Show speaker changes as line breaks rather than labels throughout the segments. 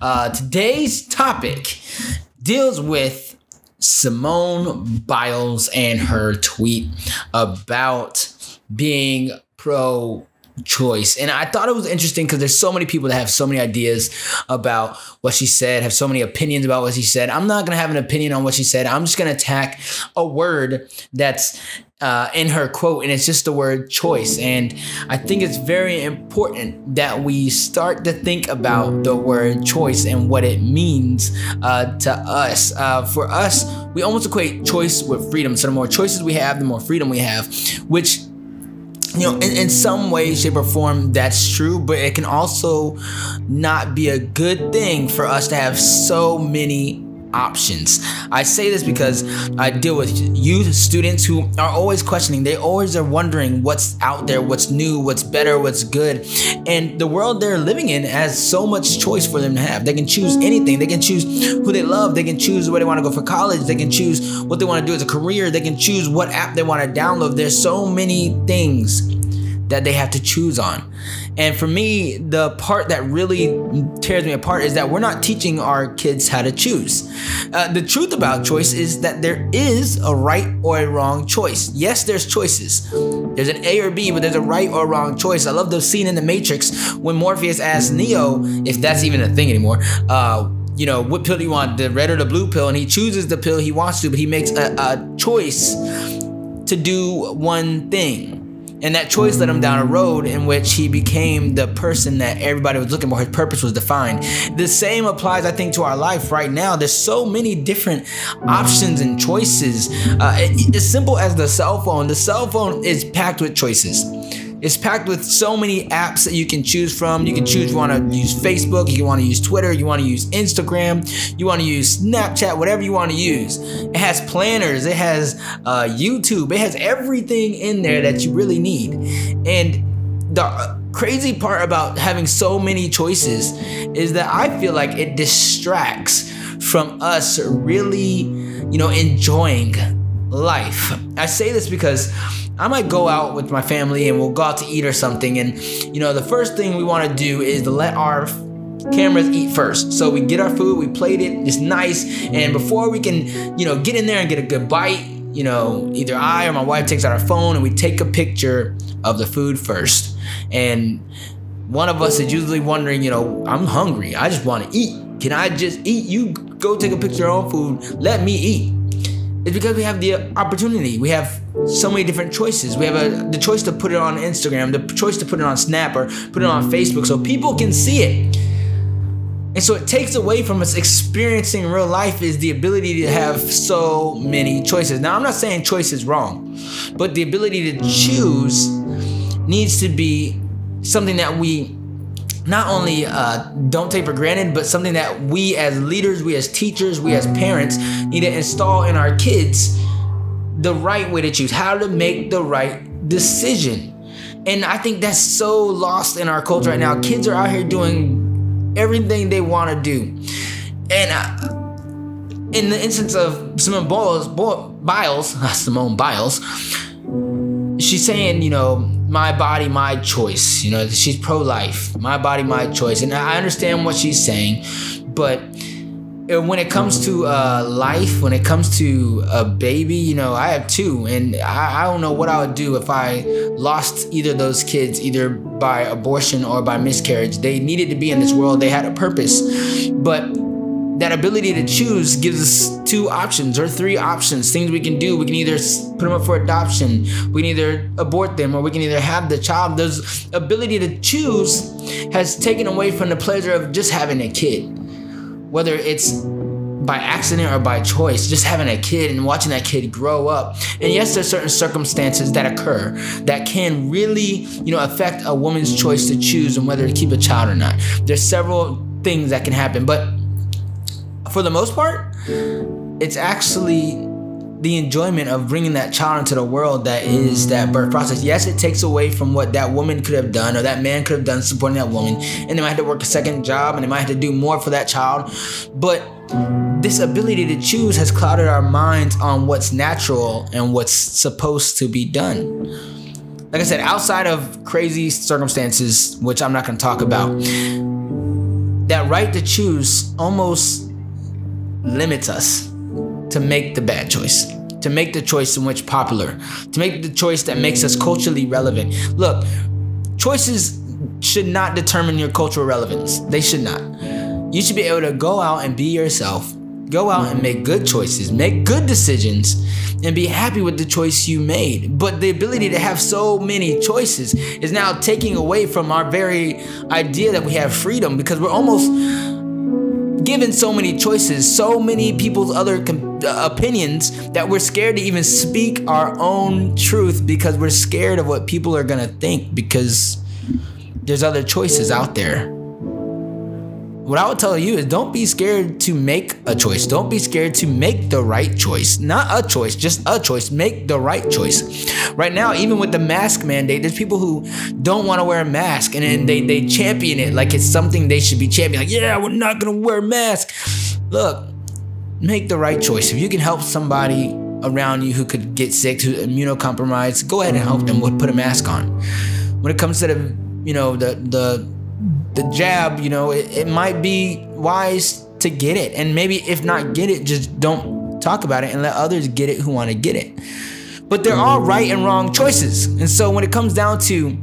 Uh, today's topic deals with Simone Biles and her tweet about being pro choice. And I thought it was interesting because there's so many people that have so many ideas about what she said, have so many opinions about what she said. I'm not going to have an opinion on what she said. I'm just going to attack a word that's uh, in her quote, and it's just the word choice. And I think it's very important that we start to think about the word choice and what it means uh, to us. Uh, for us, we almost equate choice with freedom. So the more choices we have, the more freedom we have, which you know, in, in some way, shape, or form, that's true, but it can also not be a good thing for us to have so many options. I say this because I deal with youth students who are always questioning. They always are wondering what's out there, what's new, what's better, what's good. And the world they're living in has so much choice for them to have. They can choose anything. They can choose who they love. They can choose where they want to go for college. They can choose what they want to do as a career. They can choose what app they want to download. There's so many things that they have to choose on. And for me, the part that really tears me apart is that we're not teaching our kids how to choose. Uh, the truth about choice is that there is a right or a wrong choice. Yes, there's choices. There's an A or B, but there's a right or wrong choice. I love the scene in The Matrix when Morpheus asks Neo, if that's even a thing anymore, uh, you know, what pill do you want, the red or the blue pill? And he chooses the pill he wants to, but he makes a, a choice to do one thing. And that choice led him down a road in which he became the person that everybody was looking for. His purpose was defined. The same applies, I think, to our life right now. There's so many different options and choices. Uh, as simple as the cell phone, the cell phone is packed with choices. It's packed with so many apps that you can choose from. You can choose you want to use Facebook, you want to use Twitter, you want to use Instagram, you want to use Snapchat, whatever you want to use. It has planners, it has uh, YouTube, it has everything in there that you really need. And the crazy part about having so many choices is that I feel like it distracts from us really, you know, enjoying life. I say this because I might go out with my family and we'll go out to eat or something. And, you know, the first thing we want to do is to let our cameras eat first. So we get our food, we plate it, it's nice. And before we can, you know, get in there and get a good bite, you know, either I or my wife takes out our phone and we take a picture of the food first. And one of us is usually wondering, you know, I'm hungry. I just want to eat. Can I just eat? You go take a picture of your own food. Let me eat. It's because we have the opportunity. We have so many different choices. We have a, the choice to put it on Instagram, the choice to put it on Snap or put it on Facebook so people can see it. And so it takes away from us experiencing real life is the ability to have so many choices. Now, I'm not saying choice is wrong, but the ability to choose needs to be something that we not only uh, don't take for granted, but something that we as leaders, we as teachers, we as parents need to install in our kids the right way to choose, how to make the right decision. And I think that's so lost in our culture right now. Kids are out here doing everything they want to do. And uh, in the instance of Simone Biles, Biles, Simone Biles, she's saying, you know, my body, my choice. You know, she's pro life, my body, my choice. And I understand what she's saying, but when it comes to uh, life, when it comes to a baby, you know, I have two, and I, I don't know what I would do if I lost either those kids, either by abortion or by miscarriage. They needed to be in this world, they had a purpose. But that ability to choose gives us two options or three options things we can do we can either put them up for adoption we can either abort them or we can either have the child This ability to choose has taken away from the pleasure of just having a kid whether it's by accident or by choice, just having a kid and watching that kid grow up. And yes, there's certain circumstances that occur that can really, you know, affect a woman's choice to choose and whether to keep a child or not. There's several things that can happen, but for the most part, it's actually the enjoyment of bringing that child into the world that is that birth process. Yes, it takes away from what that woman could have done or that man could have done supporting that woman, and they might have to work a second job and they might have to do more for that child. But this ability to choose has clouded our minds on what's natural and what's supposed to be done. Like I said, outside of crazy circumstances, which I'm not going to talk about, that right to choose almost limits us to make the bad choice, to make the choice in which popular, to make the choice that makes us culturally relevant. Look, choices should not determine your cultural relevance. They should not. You should be able to go out and be yourself, go out and make good choices, make good decisions, and be happy with the choice you made. But the ability to have so many choices is now taking away from our very idea that we have freedom because we're almost given so many choices, so many people's other com- uh, opinions that we're scared to even speak our own truth because we're scared of what people are gonna think because there's other choices out there. What I would tell you is don't be scared to make a choice. Don't be scared to make the right choice. Not a choice, just a choice. Make the right choice. Right now, even with the mask mandate, there's people who don't want to wear a mask and then they, they champion it like it's something they should be championing. Like, yeah, we're not going to wear a mask. Look, make the right choice. If you can help somebody around you who could get sick, who's immunocompromised, go ahead and help them put a mask on. When it comes to the, you know, the, the, the jab, you know, it, it might be wise to get it. And maybe if not get it, just don't talk about it and let others get it who want to get it. But there are right and wrong choices. And so when it comes down to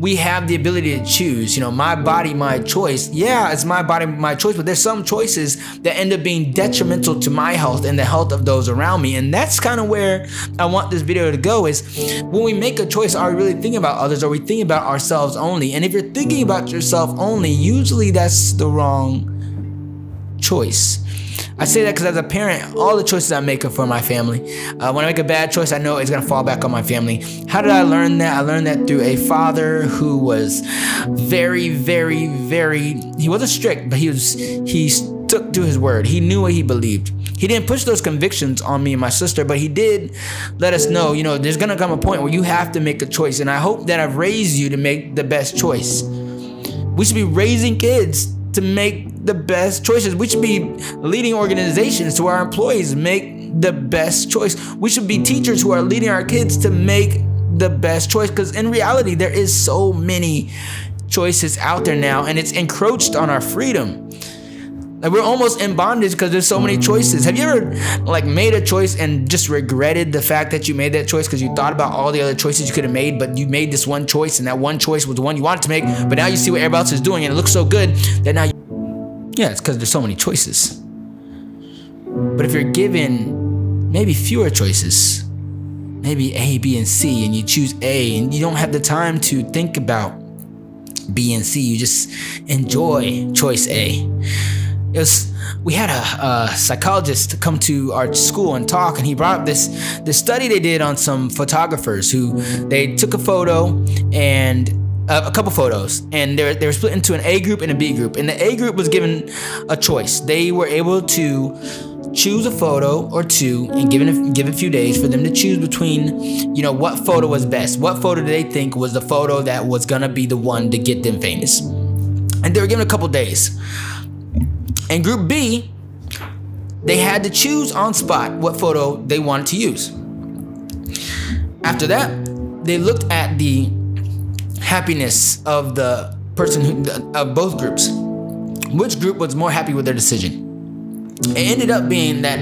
we have the ability to choose. You know, my body, my choice. Yeah, it's my body, my choice, but there's some choices that end up being detrimental to my health and the health of those around me. And that's kind of where I want this video to go is when we make a choice, are we really thinking about others? Are we thinking about ourselves only? And if you're thinking about yourself only, usually that's the wrong choice. I say that because as a parent, all the choices I make are for my family. Uh, when I make a bad choice, I know it's gonna fall back on my family. How did I learn that? I learned that through a father who was very, very, very. He wasn't strict, but he was. He stuck to his word. He knew what he believed. He didn't push those convictions on me and my sister, but he did let us know, you know, there's gonna come a point where you have to make a choice. And I hope that I've raised you to make the best choice. We should be raising kids to make the best choices. We should be leading organizations to our employees make the best choice. We should be teachers who are leading our kids to make the best choice because in reality there is so many choices out there now and it's encroached on our freedom. Like we're almost in bondage because there's so many choices. Have you ever like made a choice and just regretted the fact that you made that choice because you thought about all the other choices you could have made, but you made this one choice and that one choice was the one you wanted to make, but now you see what everybody else is doing and it looks so good that now you Yeah, it's because there's so many choices. But if you're given maybe fewer choices, maybe A, B, and C, and you choose A and you don't have the time to think about B and C, you just enjoy choice A it was we had a, a, psychologist come to our school and talk and he brought up this this study they did on some photographers who they took a photo and uh, a couple photos and they were, they were split into an A group and a B group. And the A group was given a choice. They were able to choose a photo or two and give it a, give a few days for them to choose between you know what photo was best. What photo did they think was the photo that was gonna be the one to get them famous? And they were given a couple days. And group B, they had to choose on spot what photo they wanted to use. After that, they looked at the happiness of the person who, of both groups. Which group was more happy with their decision? It ended up being that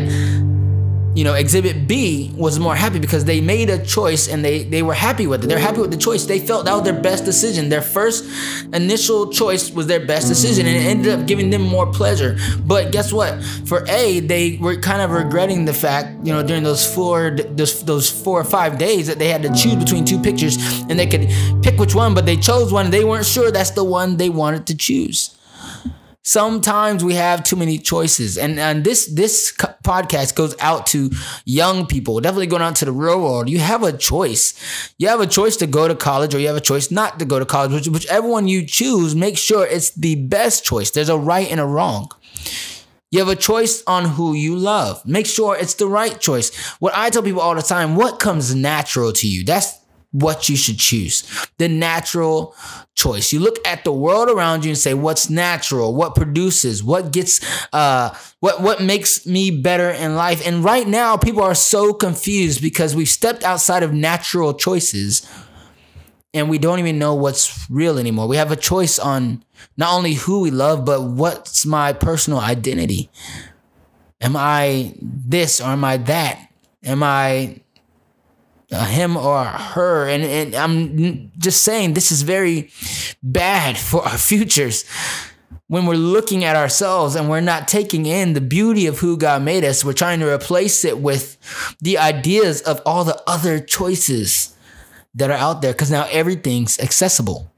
you know, exhibit B was more happy because they made a choice and they they were happy with it. They're happy with the choice. They felt that was their best decision. Their first initial choice was their best decision and it ended up giving them more pleasure. But guess what? For A, they were kind of regretting the fact, you know, during those four those those four or five days that they had to choose between two pictures and they could pick which one, but they chose one. They weren't sure that's the one they wanted to choose sometimes we have too many choices and and this this podcast goes out to young people definitely going out to the real world you have a choice you have a choice to go to college or you have a choice not to go to college which, whichever one you choose make sure it's the best choice there's a right and a wrong you have a choice on who you love. Make sure it's the right choice. What I tell people all the time, what comes natural to you? That's what you should choose. The natural choice. You look at the world around you and say, what's natural? What produces? What gets, uh, what, what makes me better in life? And right now, people are so confused because we've stepped outside of natural choices and we don't even know what's real anymore. We have a choice on not only who we love, but what's my personal identity. Am I this or am I that? Am I Uh, him or her? And, and I'm just saying this is very bad for our futures when we're looking at ourselves and we're not taking in the beauty of who God made us. We're trying to replace it with the ideas of all the other choices that are out there because now everything's accessible.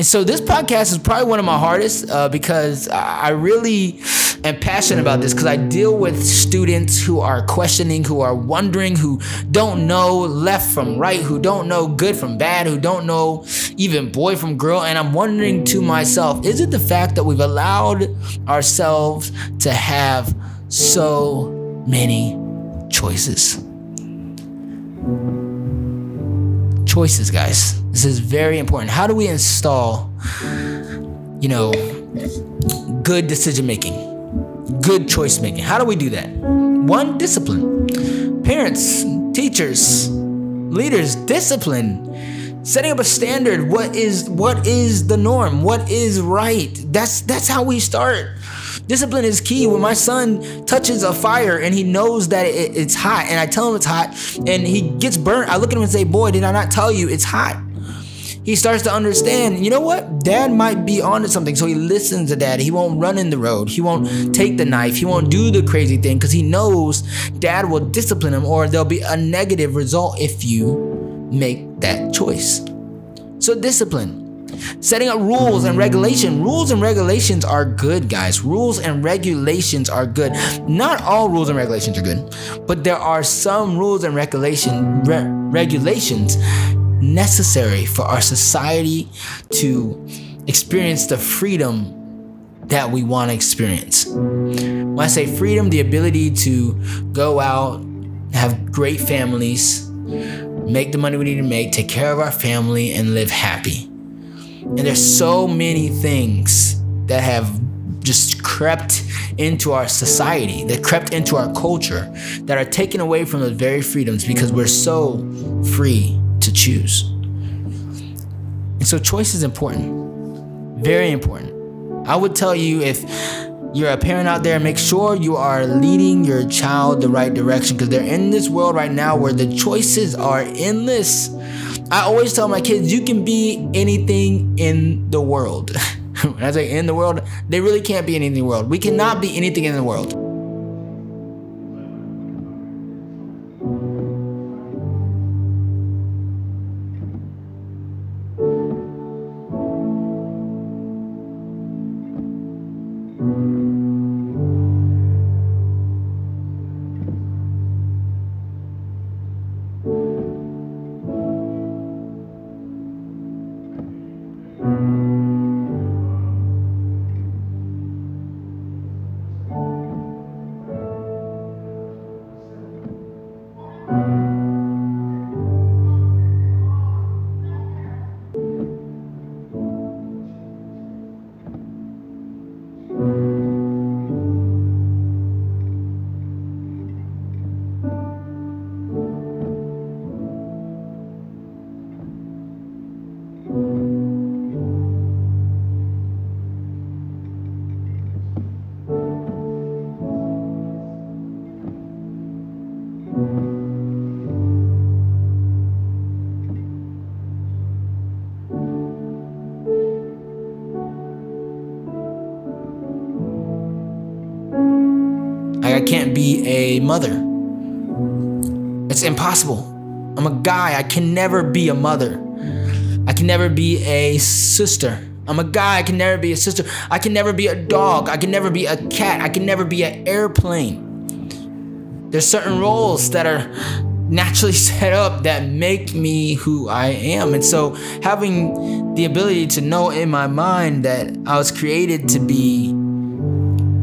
And so this podcast is probably one of my hardest uh, because I really am passionate about this because I deal with students who are questioning, who are wondering, who don't know left from right, who don't know good from bad, who don't know even boy from girl. And I'm wondering to myself, is it the fact that we've allowed ourselves to have so many choices? Choices, guys. This is very important. How do we install, you know, good decision making, good choice making? How do we do that? One, discipline. Parents, teachers, leaders, discipline. Setting up a standard. What is what is the norm? What is right? That's that's how we start. Discipline is key. When my son touches a fire and he knows that it, it's hot, and I tell him it's hot, and he gets burnt, I look at him and say, Boy, did I not tell you it's hot? He starts to understand, you know what? Dad might be onto something. So he listens to dad. He won't run in the road. He won't take the knife. He won't do the crazy thing because he knows dad will discipline him or there'll be a negative result if you make that choice. So, discipline. Setting up rules and regulation. Rules and regulations are good, guys. Rules and regulations are good. Not all rules and regulations are good, but there are some rules and regulation re- regulations necessary for our society to experience the freedom that we want to experience. When I say freedom, the ability to go out, have great families, make the money we need to make, take care of our family, and live happy. And there's so many things that have just crept into our society, that crept into our culture, that are taken away from those very freedoms because we're so free to choose. And so, choice is important, very important. I would tell you if you're a parent out there, make sure you are leading your child the right direction because they're in this world right now where the choices are endless I always tell my kids, you can be anything in the world. when I say in the world, they really can't be anything in the world. We cannot be anything in the world. Can't be a mother. It's impossible. I'm a guy. I can never be a mother. I can never be a sister. I'm a guy. I can never be a sister. I can never be a dog. I can never be a cat. I can never be an airplane. There's certain roles that are naturally set up that make me who I am. And so having the ability to know in my mind that I was created to be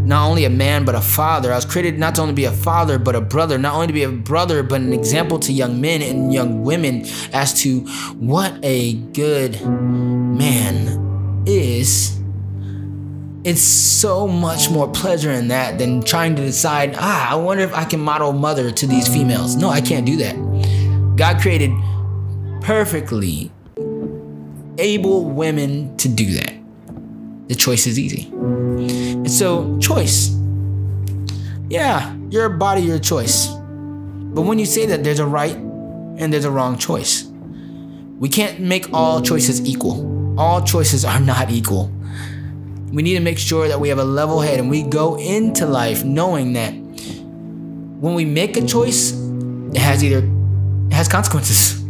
not only a man but a father. I was created not to only be a father but a brother, not only to be a brother but an example to young men and young women as to what a good man is. It's so much more pleasure in that than trying to decide, ah, I wonder if I can model mother to these females. No, I can't do that. God created perfectly able women to do that. The choice is easy. And so, choice. Yeah, your body, your choice. But when you say that there's a right and there's a wrong choice, we can't make all choices equal. All choices are not equal. We need to make sure that we have a level head and we go into life knowing that when we make a choice, it has either it has consequences.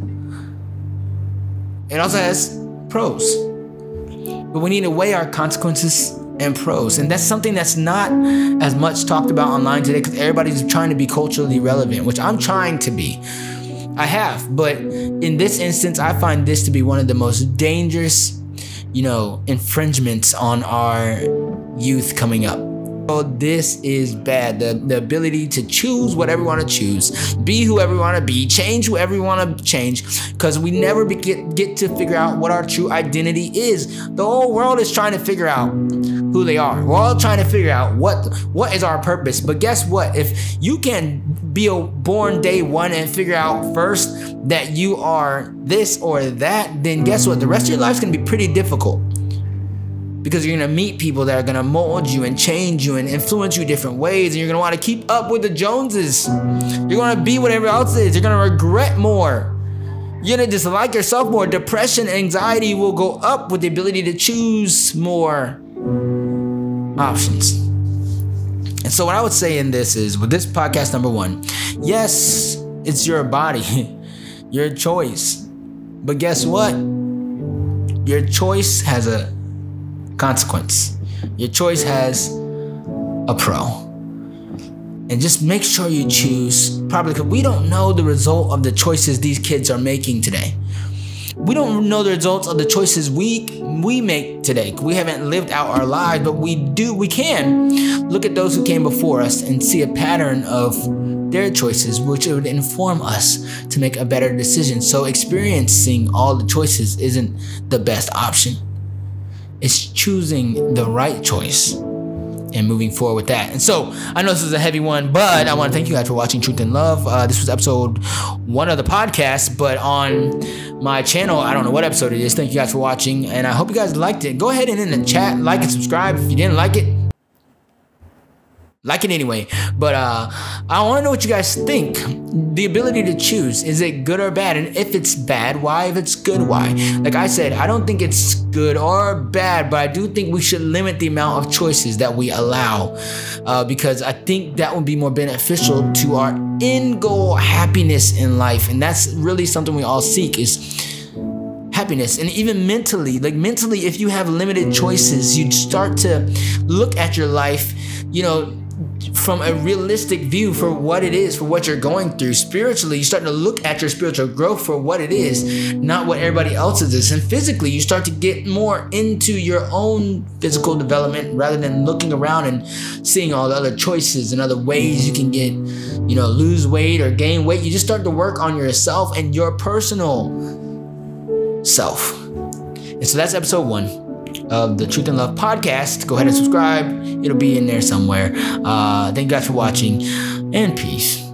It also has pros. But we need to weigh our consequences and pros. And that's something that's not as much talked about online today because everybody's trying to be culturally relevant, which I'm trying to be. I have, but in this instance, I find this to be one of the most dangerous, you know, infringements on our youth coming up. This is bad. The, the ability to choose whatever we want to choose, be whoever we want to be, change whoever we want to change, because we never get, get to figure out what our true identity is. The whole world is trying to figure out who they are. We're all trying to figure out what what is our purpose. But guess what? If you can be born day one and figure out first that you are this or that, then guess what? The rest of your life's gonna be pretty difficult because you're gonna meet people that are gonna mold you and change you and influence you different ways, and you're gonna want to keep up with the Joneses. You're gonna be whatever else is. You're gonna regret more. You're gonna dislike yourself more. Depression, anxiety will go up with the ability to choose more options. And so, what I would say in this is with this podcast number one, yes, it's your body, your choice. But guess what? Your choice has a consequence. Your choice has a pro. And just make sure you choose probably because we don't know the result of the choices these kids are making today. We don't know the results of the choices we we make today. We haven't lived out our lives, but we do we can look at those who came before us and see a pattern of their choices, which would inform us to make a better decision. So experiencing all the choices isn't the best option. It's choosing the right choice and moving forward with that. And so I know this is a heavy one, but I want to thank you guys for watching Truth and Love. Uh, this was episode one of the podcast, but on my channel, I don't know what episode it is. Thank you guys for watching, and I hope you guys liked it. Go ahead and in the chat, like and subscribe if you didn't like it like it anyway. But uh, I want to know what you guys think. The ability to choose is it good or bad? And if it's bad, why? If it's good, why? Like I said, I don't think it's good or bad, but I do think we should limit the amount of choices that we allow uh, because I think that would be more beneficial to our end goal happiness in life, and that's really something we all seek is happiness and even mentally like mentally if you have limited choices you start to look at your life you know from a realistic view for what it is, for what you're going through spiritually. You start to look at your spiritual growth for what it is, not what everybody else's is. And physically, you start to get more into your own physical development rather than looking around and seeing all the other choices and other ways you can get, you know, lose weight or gain weight. You just start to work on yourself and your personal self. And so that's episode one of the Truth and Love podcast. Go ahead and subscribe. It'll be in there somewhere. Uh, thank you guys for watching and peace.